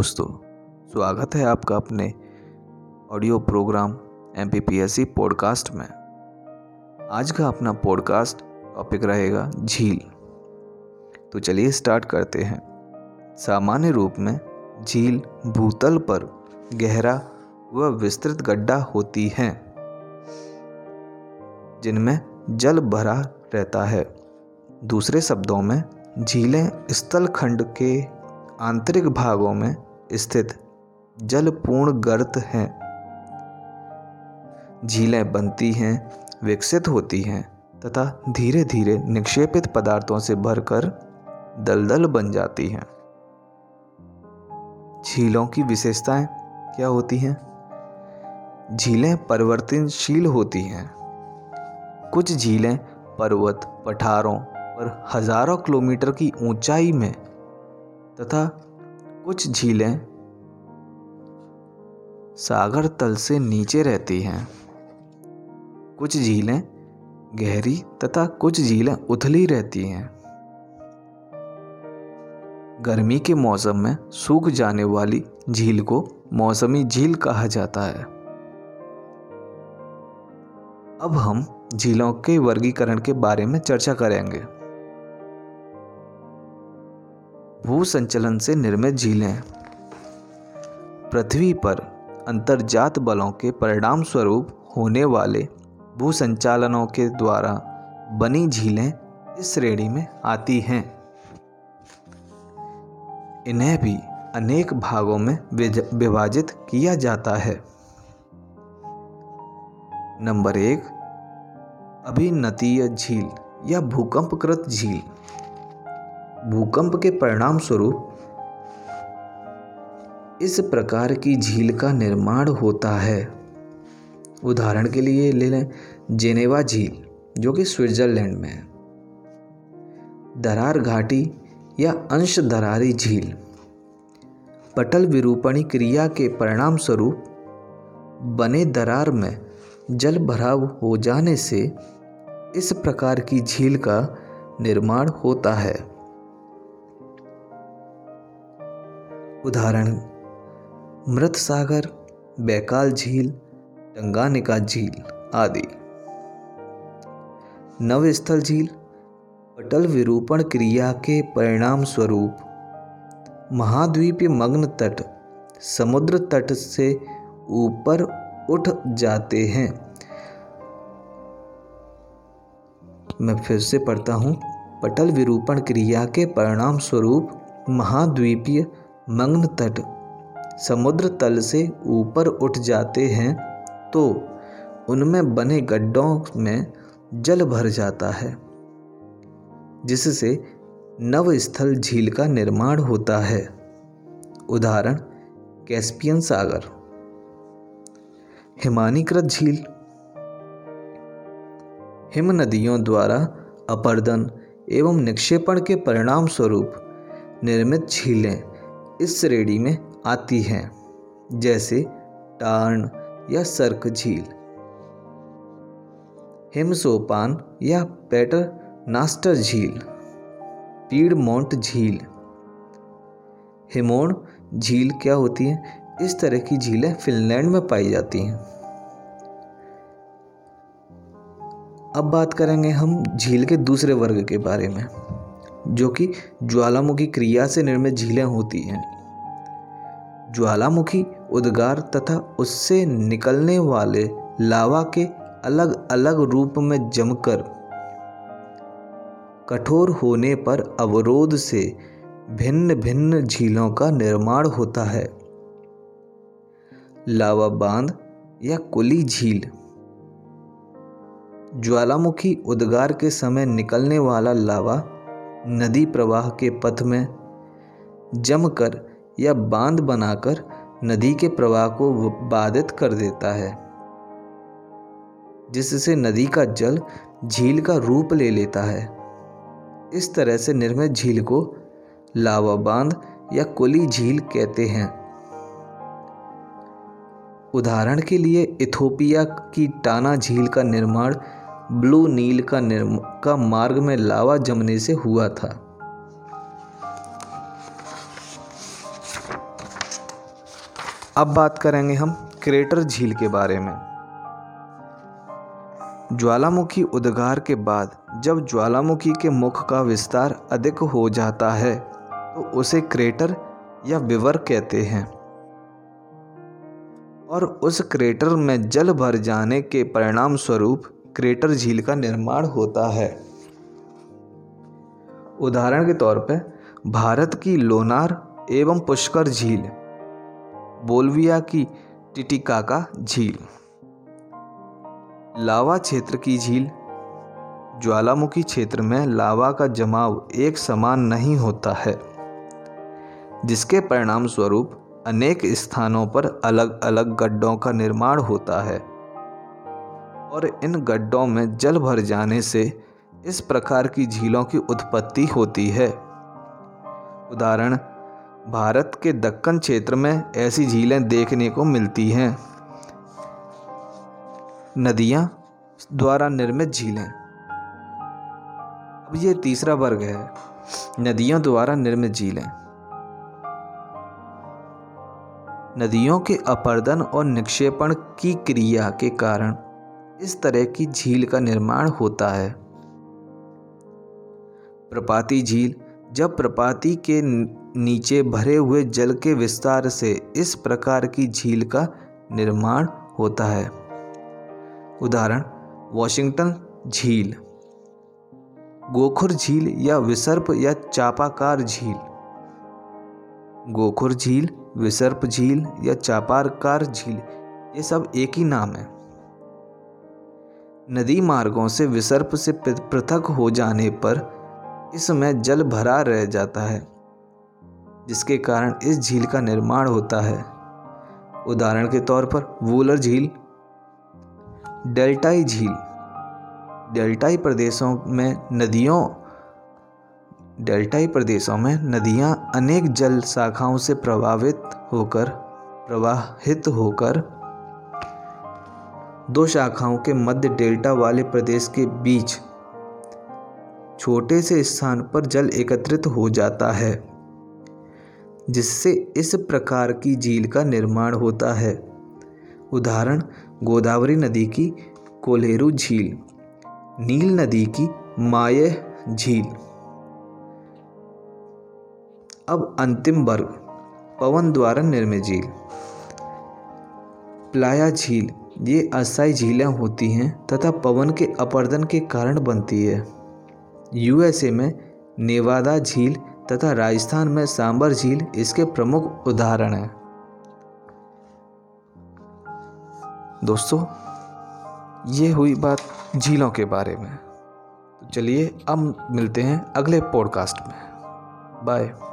दोस्तों, स्वागत है आपका अपने audio program M P podcast में। आज का अपना पॉडकास्ट टॉपिक रहेगा झील। तो चलिए स्टार्ट करते हैं। सामान्य रूप में झील भूतल पर गहरा व विस्तृत गड्ढा होती हैं, जिनमें जल भरा रहता है। दूसरे शब्दों में, झीलें स्थल खंड के आंतरिक भागों में स्थित जलपूर्ण गर्त हैं। झीलें बनती हैं, विकसित होती हैं, तथा धीरे धीरे निक्षेपित पदार्थों से भरकर दलदल बन जाती हैं। झीलों की विशेषताएँ क्या होती हैं? झीलें परिवर्तनशील होती हैं। कुछ झीलें पर्वत, पठारों पर हज़ारों किलोमीटर की ऊंचाई में तथा कुछ झीलें सागर तल से नीचे रहती हैं। कुछ झीलें गहरी तथा कुछ झीलें उथली रहती हैं। गर्मी के मौसम में सूख जाने वाली झील को मौसमी झील कहा जाता है। अब हम झीलों के वर्गीकरण के बारे में चर्चा करेंगे। भू संचलन से निर्मित झीलें पृथ्वी पर अंतर्जात बलों के परिणाम स्वरूप होने वाले भू संचालनों के द्वारा बनी झीलें इस श्रेणी में आती हैं। इन्हें भी अनेक भागों में विभाजित किया जाता है। नंबर एक, अभिनतीय झील या भूकंपकृत झील। भूकंप के परिणाम स्वरूप इस प्रकार की झील का निर्माण होता है। उदाहरण के लिए ले लें जेनेवा झील, जो कि स्विट्जरलैंड में है। दरार घाटी या अंश दरारी झील, पटल विरूपणी क्रिया के परिणाम स्वरूप बने दरार में जल भराव हो जाने से इस प्रकार की झील का निर्माण होता है। उदाहरण, मृत सागर, बैकाल झील, टंगानिका झील आदि। नवस्थल झील, पटल विरूपण क्रिया के परिणाम स्वरूप। महाद्वीपीय मग्न तट, समुद्र तट से ऊपर उठ जाते हैं। मैं फिर से पढ़ता हूँ, पटल विरूपण क्रिया के परिणाम स्वरूप महाद्वीपीय मग्न तट समुद्र तल से ऊपर उठ जाते हैं तो उनमें बने गड्ढों में जल भर जाता है, जिससे नवस्थल झील का निर्माण होता है। उदाहरण, कैस्पियन सागर। हिमानीकृत झील। हिम नदियों द्वारा अपर्दन एवं निक्षेपण के परिणाम स्वरूप निर्मित झीलें इस श्रेणी में आती हैं, जैसे टार्न या सर्क झील। हिमसोपान या पेटर नास्टर झील, पीडमोंट झील। हिमोन झील क्या होती है? इस तरह की झीलें फिनलैंड में पाई जाती हैं। अब बात करेंगे हम झील के दूसरे वर्ग के बारे में। जो कि ज्वालामुखी क्रिया से निर्मित झीलें होती हैं। ज्वालामुखी उद्गार तथा उससे निकलने वाले लावा के अलग अलग रूप में जमकर कठोर होने पर अवरोध से भिन्न भिन्न झीलों का निर्माण होता है। लावा बाँध या कुली झील। ज्वालामुखी उद्गार के समय निकलने वाला लावा नदी प्रवाह के पथ में जमकर या बाँध बनाकर नदी के प्रवाह को बाधित कर देता है, जिससे नदी का जल झील का रूप ले लेता है। इस तरह से निर्मित झील को लावा बाँध या कोली झील कहते हैं। उदाहरण के लिए इथोपिया की टाना झील का निर्माण ब्लू नील का निर्म, का मार्ग में लावा जमने से हुआ था। अब बात करेंगे हम क्रेटर झील के बारे में। ज्वालामुखी उद्गार के बाद जब ज्वालामुखी के मुख का विस्तार अधिक हो जाता है तो उसे क्रेटर या विवर कहते हैं। और उस क्रेटर में जल भर जाने के परिणाम स्वरूप क्रेटर झील का निर्माण होता है। उदाहरण के तौर पर भारत की लोनार एवं पुष्कर झील, बोलविया की टिटिकाका झील, लावा क्षेत्र की झील, ज्वालामुखी क्षेत्र में लावा का जमाव एक समान नहीं होता है, जिसके परिणाम स्वरूप अनेक स्थानों पर अलग अलग गड्ढों का निर्माण होता है। और इन गड्ढों में जल भर जाने से इस प्रकार की झीलों की उत्पत्ति होती है। उदाहरण, भारत के दक्कन क्षेत्र में ऐसी झीलें देखने को मिलती हैं। नदियाँ द्वारा निर्मित झीलें। अब ये तीसरा वर्ग है, नदियों द्वारा निर्मित झीलें। नदियों के अपर्दन और निक्षेपण की क्रिया के कारण इस तरह की झील का निर्माण होता है। प्रपाती झील, जब प्रपाती के नीचे भरे हुए जल के विस्तार से इस प्रकार की झील का निर्माण होता है। उदाहरण, वॉशिंगटन झील। गोखुर झील या विसर्प या चापाकार झील। गोखुर झील, विसर्प झील या चापाकार झील, ये सब एक ही नाम है। नदी मार्गों से विसर्प से पृथक हो जाने पर इसमें जल भरा रह जाता है, जिसके कारण इस झील का निर्माण होता है। उदाहरण के तौर पर वूलर झील, डेल्टाई झील। डेल्टाई प्रदेशों में नदियों, डेल्टाई प्रदेशों में नदियाँ अनेक जल शाखाओं से प्रभावित होकर, प्रवाहित होकर दो शाखाओं के मध्य डेल्टा वाले प्रदेश के बीच छोटे से स्थान पर जल एकत्रित हो जाता है, जिससे इस प्रकार की झील का निर्माण होता है। उदाहरण, गोदावरी नदी की कोल्हेरू झील, नील नदी की माय झील। अब अंतिम वर्ग, पवन द्वारा निर्मित झील। प्लाया झील ये अस्थायी झीलें होती हैं तथा पवन के अपर्दन के कारण बनती है। यूएसए में नेवादा झील तथा राजस्थान में सांबर झील इसके प्रमुख उदाहरण हैं। दोस्तों, ये हुई बात झीलों के बारे में। तो चलिए अब मिलते हैं अगले पॉडकास्ट में। बाय